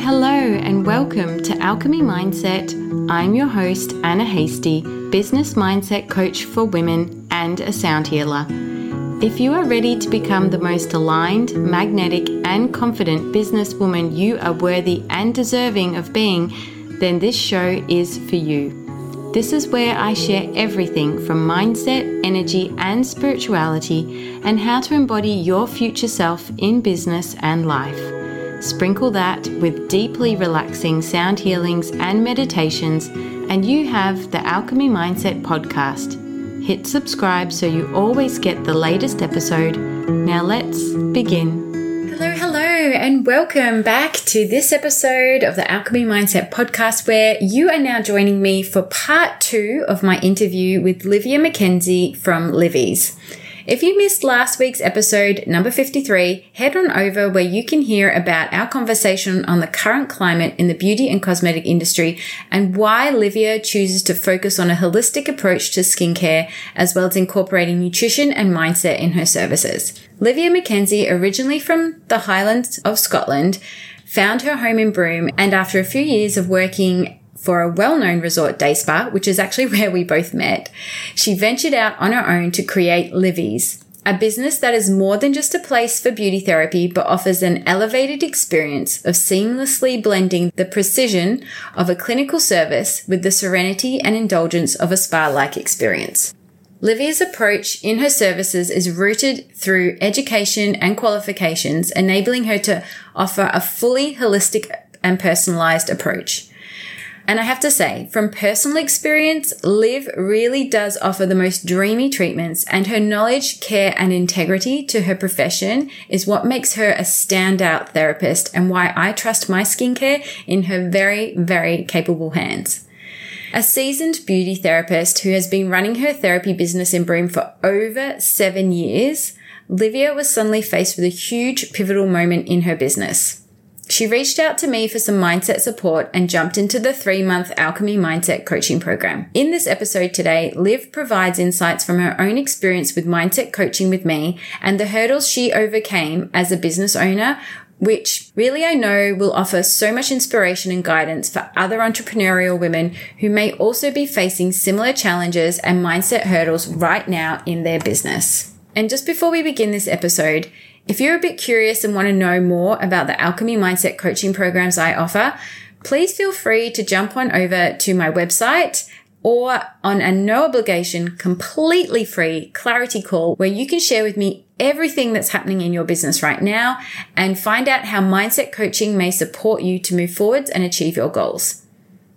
Hello, and welcome to Alchemy Mindset. I'm your host, Anna Hasty, business mindset coach for women and a sound healer. If you are ready to become the most aligned, magnetic, and confident businesswoman you are worthy and deserving of being, then this show is for you. This is where I share everything from mindset, energy, and spirituality, and how to embody your future self in business and life. Sprinkle that with deeply relaxing sound healings and meditations, and you have the Alchemy Mindset podcast. Hit subscribe so you always get the latest episode. Now let's begin. Hello, hello, and welcome back to this episode of the Alchemy Mindset podcast, where you are now joining me for part two of my interview with Livia Mackenzie from Livvies. If you missed last week's episode, number 53, head on over where you can hear about our conversation on the current climate in the beauty and cosmetic industry and why Livia chooses to focus on a holistic approach to skincare as well as incorporating nutrition and mindset in her services. Livia Mackenzie, originally from the Highlands of Scotland, found her home in Broome and after a few years of working for a well-known resort day spa, which is actually where we both met, she ventured out on her own to create Livvies, a business that is more than just a place for beauty therapy, but offers an elevated experience of seamlessly blending the precision of a clinical service with the serenity and indulgence of a spa-like experience. Livia's approach in her services is rooted through education and qualifications, enabling her to offer a fully holistic and personalized approach. And I have to say, from personal experience, Liv really does offer the most dreamy treatments and her knowledge, care and integrity to her profession is what makes her a standout therapist and why I trust my skincare in her very, very capable hands. A seasoned beauty therapist who has been running her therapy business in Broome for over seven years, Livia was suddenly faced with a huge pivotal moment in her business. She reached out to me for some mindset support and jumped into the three month Alchemy Mindset Coaching Program. In this episode today, Liv provides insights from her own experience with mindset coaching with me and the hurdles she overcame as a business owner which really I know will offer so much inspiration and guidance for other entrepreneurial women who may also be facing similar challenges and mindset hurdles right now in their business. And just before we begin this episode, if you're a bit curious and want to know more about the Alchemy Mindset coaching programs I offer, please feel free to jump on over to my website or on a no obligation, completely free clarity call where you can share with me everything that's happening in your business right now and find out how mindset coaching may support you to move forwards and achieve your goals.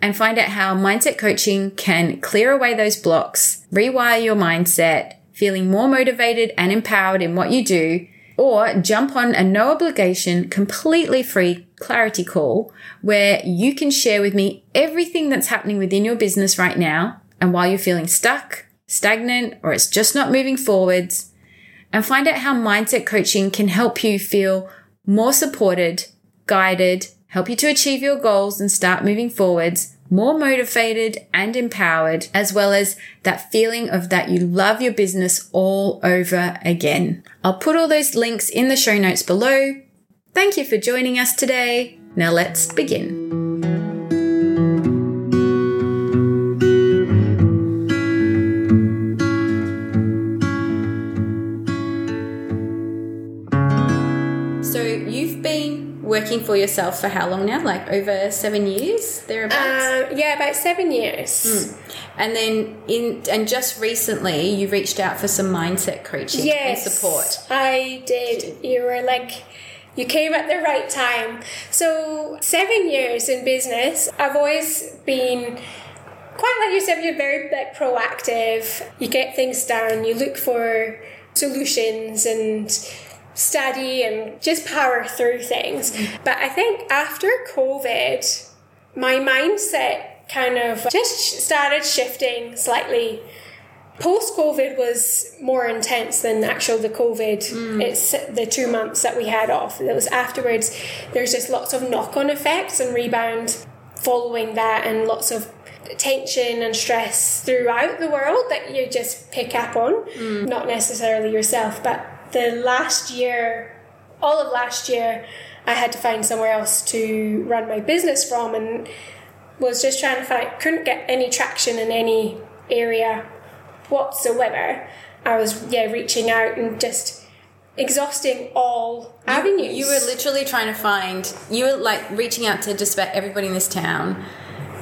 And find out how mindset coaching can clear away those blocks, rewire your mindset, feeling more motivated and empowered in what you do or jump on a no obligation, completely free clarity call where you can share with me everything that's happening within your business right now and while you're feeling stuck, stagnant, or it's just not moving forwards and find out how mindset coaching can help you feel more supported, guided, help you to achieve your goals and start moving forwards more motivated and empowered, as well as that feeling of that you love your business all over again. I'll put all those links in the show notes below. Thank you for joining us today. Now let's begin. Yourself for how long now? Like over seven years, thereabouts. Uh, yeah, about seven years. Mm. And then in and just recently, you reached out for some mindset coaching yes, and support. I did. You were like. You came at the right time. So, seven years in business, I've always been quite like yourself, you're very like proactive. You get things done, you look for solutions and study and just power through things. But I think after COVID, my mindset kind of just started shifting slightly. Post COVID was more intense than actual the COVID. Mm. It's the two months that we had off. It was afterwards. There's just lots of knock on effects and rebound following that, and lots of tension and stress throughout the world that you just pick up on. Mm. Not necessarily yourself, but the last year all of last year, I had to find somewhere else to run my business from, and was just trying to find couldn't get any traction in any area whatsoever. I was yeah reaching out and just exhausting all avenues. You were literally trying to find. You were like reaching out to just about everybody in this town.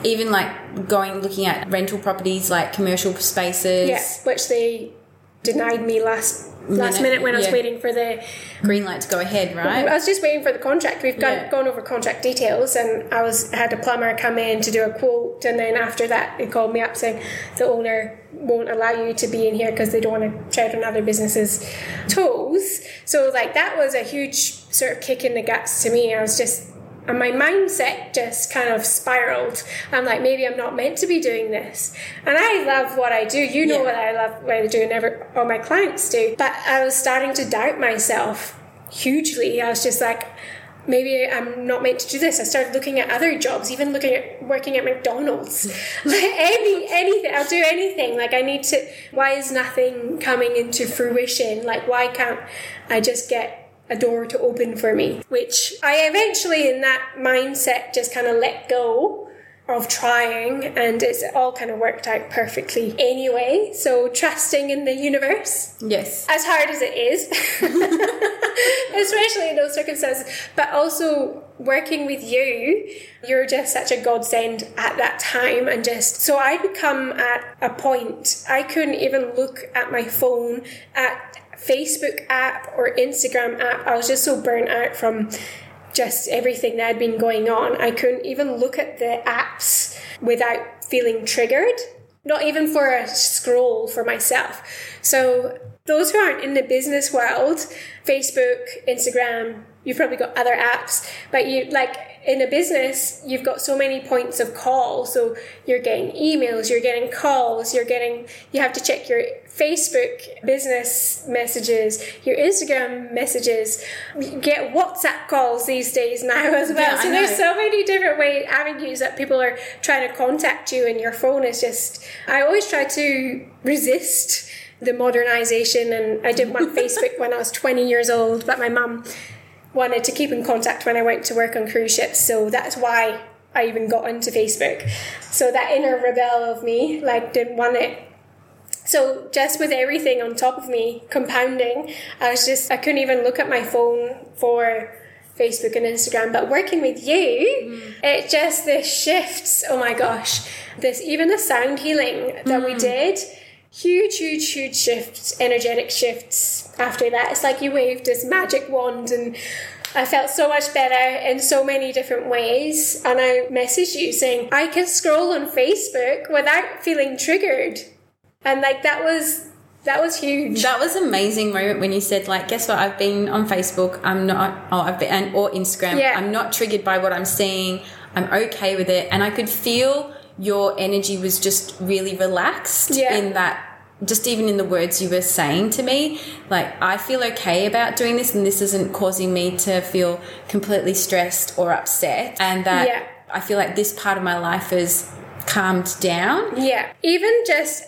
Even like going looking at rental properties, like commercial spaces. yeah, which they denied me last last minute when I was waiting for the green light to go ahead, right? I was just waiting for the contract. We've gone, Yeah. gone over contract details, and I was had a plumber come in to do a quote, and then after that, they called me up saying the owner won't allow you to be in here because they don't want to tread on other businesses' toes. So like that was a huge sort of kick in the guts to me. I was just. And my mindset just kind of spiraled. I'm like, maybe I'm not meant to be doing this. And I love what I do. You know Yeah. what I love what I do, and every, all my clients do. But I was starting to doubt myself hugely. I was just like, maybe I'm not meant to do this. I started looking at other jobs, even looking at working at McDonald's. like any anything, I'll do anything. Like I need to. Why is nothing coming into fruition? Like why can't I just get a door to open for me? Which I eventually, in that mindset, just kind of let go of trying and it's all kind of worked out perfectly anyway so trusting in the universe yes. as hard as it is, especially in those circumstances, but also working with you, you're just such a godsend at that time. And just so I become at a point, I couldn't even look at my phone at Facebook app or Instagram app. I was just so burnt out from just everything that had been going on. I couldn't even look at the apps without feeling triggered, not even for a scroll for myself. So, those who aren't in the business world, Facebook, Instagram, you've probably got other apps, but you like in a business, you've got so many points of call. So you're getting emails, you're getting calls, you're getting, you have to check your Facebook business messages, your Instagram messages, you get WhatsApp calls these days now as well. Yeah, so there's so many different way avenues that people are trying to contact you, and your phone is just. I always try to resist the modernization, and I didn't want Facebook when I was 20 years old, but my mum wanted to keep in contact when I went to work on cruise ships, so that's why I even got into Facebook. So that inner rebel of me, like, didn't want it. So just with everything on top of me compounding, I was just I couldn't even look at my phone for Facebook and Instagram. But working with you, mm. it just this shifts. Oh my gosh, this even the sound healing that we mm. did. Huge, huge, huge shifts, energetic shifts after that. It's like you waved this magic wand and I felt so much better in so many different ways. And I messaged you saying, I can scroll on Facebook without feeling triggered. And like that was that was huge. That was an amazing moment when you said, like, guess what? I've been on Facebook. I'm not, oh, I've been, and, or Instagram. Yeah. I'm not triggered by what I'm seeing. I'm okay with it. And I could feel your energy was just really relaxed Yeah. in that, just even in the words you were saying to me. Like, I feel okay about doing this, and this isn't causing me to feel completely stressed or upset. And that Yeah. I feel like this part of my life is calmed down. Yeah. Even just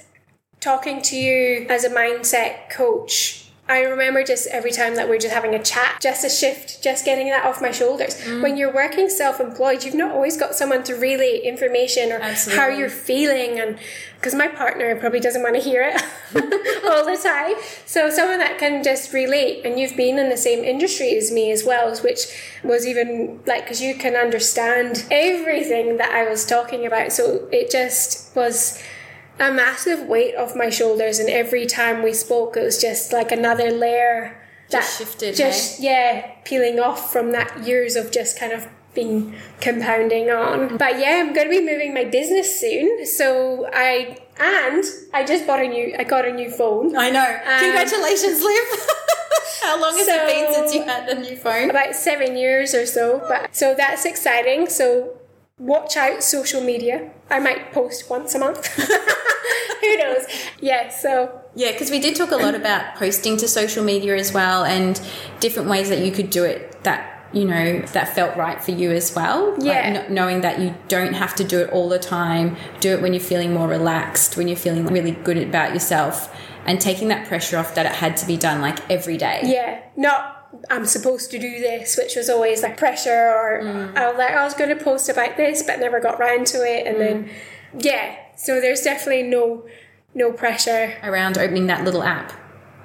talking to you as a mindset coach, I remember just every time that we're just having a chat, just a shift, just getting that off my shoulders. Mm. When you're working self employed, you've not always got someone to relay information or how you're feeling. And because my partner probably doesn't want to hear it all the time. So, someone that can just relate, and you've been in the same industry as me as well, which was even like, because you can understand everything that I was talking about. So, it just was a massive weight off my shoulders and every time we spoke it was just like another layer Just shifted, just yeah peeling off from that years of just kind of been compounding on but yeah i'm going to be moving my business soon so i and i just bought a new i got a new phone I know. Congratulations, Liv. How long has it been since you had a new phone? about seven years or so but so that's exciting so watch out social media i might post once a month who knows yeah so Yeah, because we did talk a lot about posting to social media as well and different ways that you could do it that, you know, that felt right for you as well. Like, Yeah. kn- knowing that you don't have to do it all the time, do it when you're feeling more relaxed, when you're feeling really good about yourself, and taking that pressure off that it had to be done like every day. Yeah, not I'm supposed to do this, which was always like pressure, or mm. I was like, I was going to post about this, but never got round to it. And then, mm. yeah, so there's definitely no no pressure. around opening that little app.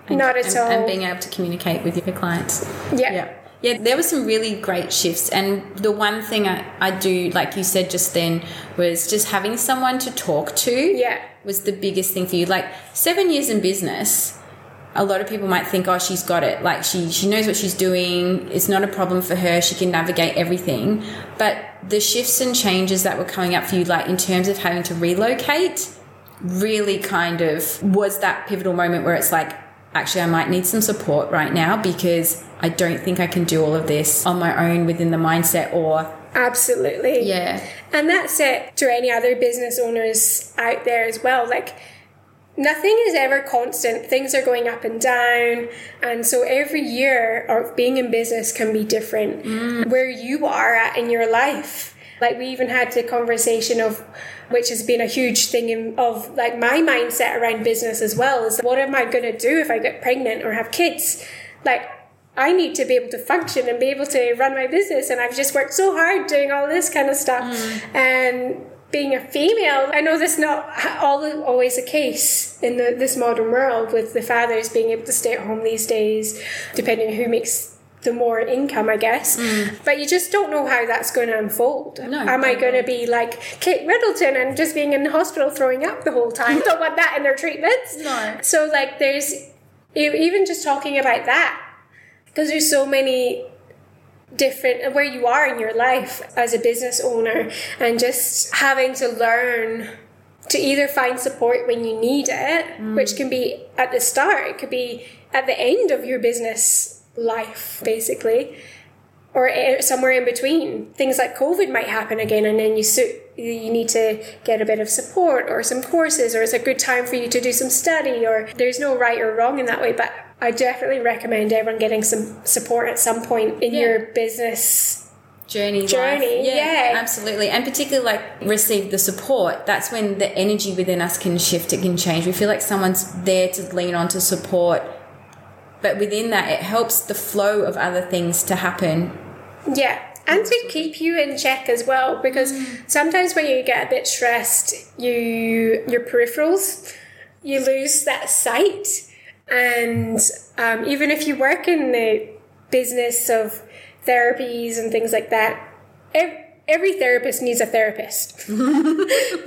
And, Not at and, all. And being able to communicate with your clients. Yeah. Yeah. Yeah, there were some really great shifts. And the one thing I, I do, like you said just then, was just having someone to talk to Yeah. was the biggest thing for you. Like seven years in business, a lot of people might think, oh, she's got it. Like she, she knows what she's doing. It's not a problem for her. She can navigate everything. But the shifts and changes that were coming up for you, like in terms of having to relocate, really kind of was that pivotal moment where it's like, actually, I might need some support right now because I don't think I can do all of this on my own within the mindset or, Absolutely. yeah. And that's it to any other business owners out there as well. Like, nothing is ever constant. Things are going up and down. And so every year of being in business can be different. Mm. Where you are at in your life. Like, we even had the conversation of, which has been a huge thing in, of like my mindset around business as well is what am I going to do if I get pregnant or have kids? Like, I need to be able to function and be able to run my business. And I've just worked so hard doing all this kind of stuff. Mm. And being a female, I know that's not all, always the case in the, this modern world with the fathers being able to stay at home these days, depending on who makes the more income, I guess. But you just don't know how that's going to unfold. No, Am I going to be like Kate Middleton and just being in the hospital throwing up the whole time? don't want that in their treatments. No. So, like, there's even just talking about that because there's so many different where you are in your life as a business owner and just having to learn to either find support when you need it mm. which can be at the start it could be at the end of your business life basically or somewhere in between. Things like covid might happen again and then you su- you need to get a bit of support or some courses or it's a good time for you to do some study or there's no right or wrong in that way but i definitely recommend everyone getting some support at some point in Yeah. your business journey. Journey, yeah. absolutely. And particularly like receive the support. That's when the energy within us can shift. It can change. We feel like someone's there to lean on to support. But within that it helps the flow of other things to happen. Yeah, and to keep you in check as well, because mm. sometimes when you get a bit stressed, you your peripherals, you lose that sight, and um, even if you work in the business of therapies and things like that, ev- every therapist needs a therapist,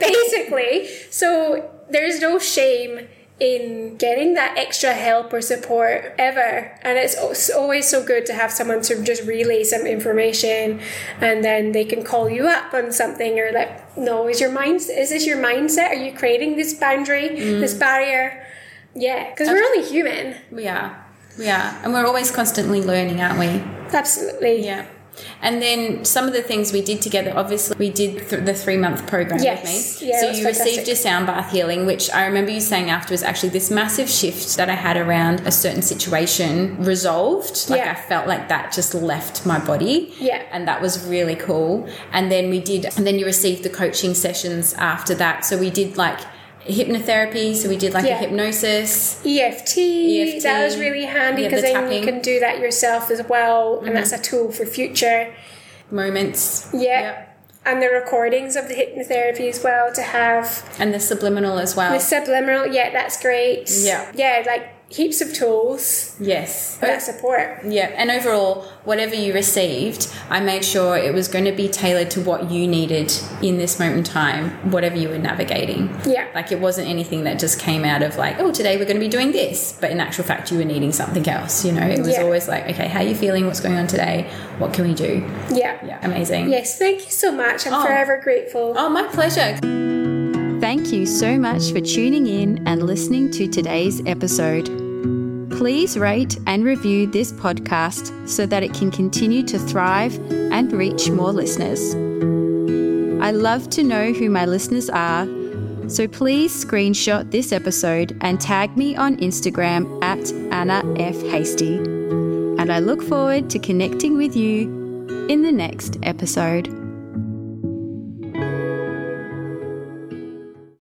basically. So there's no shame in getting that extra help or support ever. And it's always so good to have someone to just relay some information and then they can call you up on something or like, no, is your mind, is this your mindset? Are you creating this boundary, this barrier? Yeah, because we're only human. we are we are and we're always constantly learning aren't we Absolutely. yeah and then some of the things we did together obviously we did th- the three month program Yes. with me Yeah, so you fantastic. received your sound bath healing which i remember you saying after was actually this massive shift that i had around a certain situation resolved like Yeah. i felt like that just left my body Yeah. and that was really cool and then we did and then you received the coaching sessions after that so we did like hypnotherapy so we did like a hypnosis EFT, EFT, that was really handy yeah, because the then you can do that yourself as well, and mm-hmm. that's a tool for future. moments Yeah. Yep. And the recordings of the hypnotherapy as well to have. and the subliminal as well The subliminal, yeah, that's great. Yeah. Yeah, like heaps of tools yes for that support. Yeah, and overall, whatever you received, I made sure it was going to be tailored to what you needed in this moment in time, whatever you were navigating. Yeah. Like it wasn't anything that just came out of like, oh, today we're going to be doing this, but in actual fact, you were needing something else. You know, it was Yeah. always like, okay, how are you feeling? What's going on today? What can we do? Yeah. Yeah, amazing. Yes, thank you so much. I'm Oh. forever grateful. Oh, my pleasure. Thank you so much for tuning in and listening to today's episode. Please rate and review this podcast so that it can continue to thrive and reach more listeners. I love to know who my listeners are, so please screenshot this episode and tag me on Instagram at Anna F. Hasty. And I look forward to connecting with you in the next episode.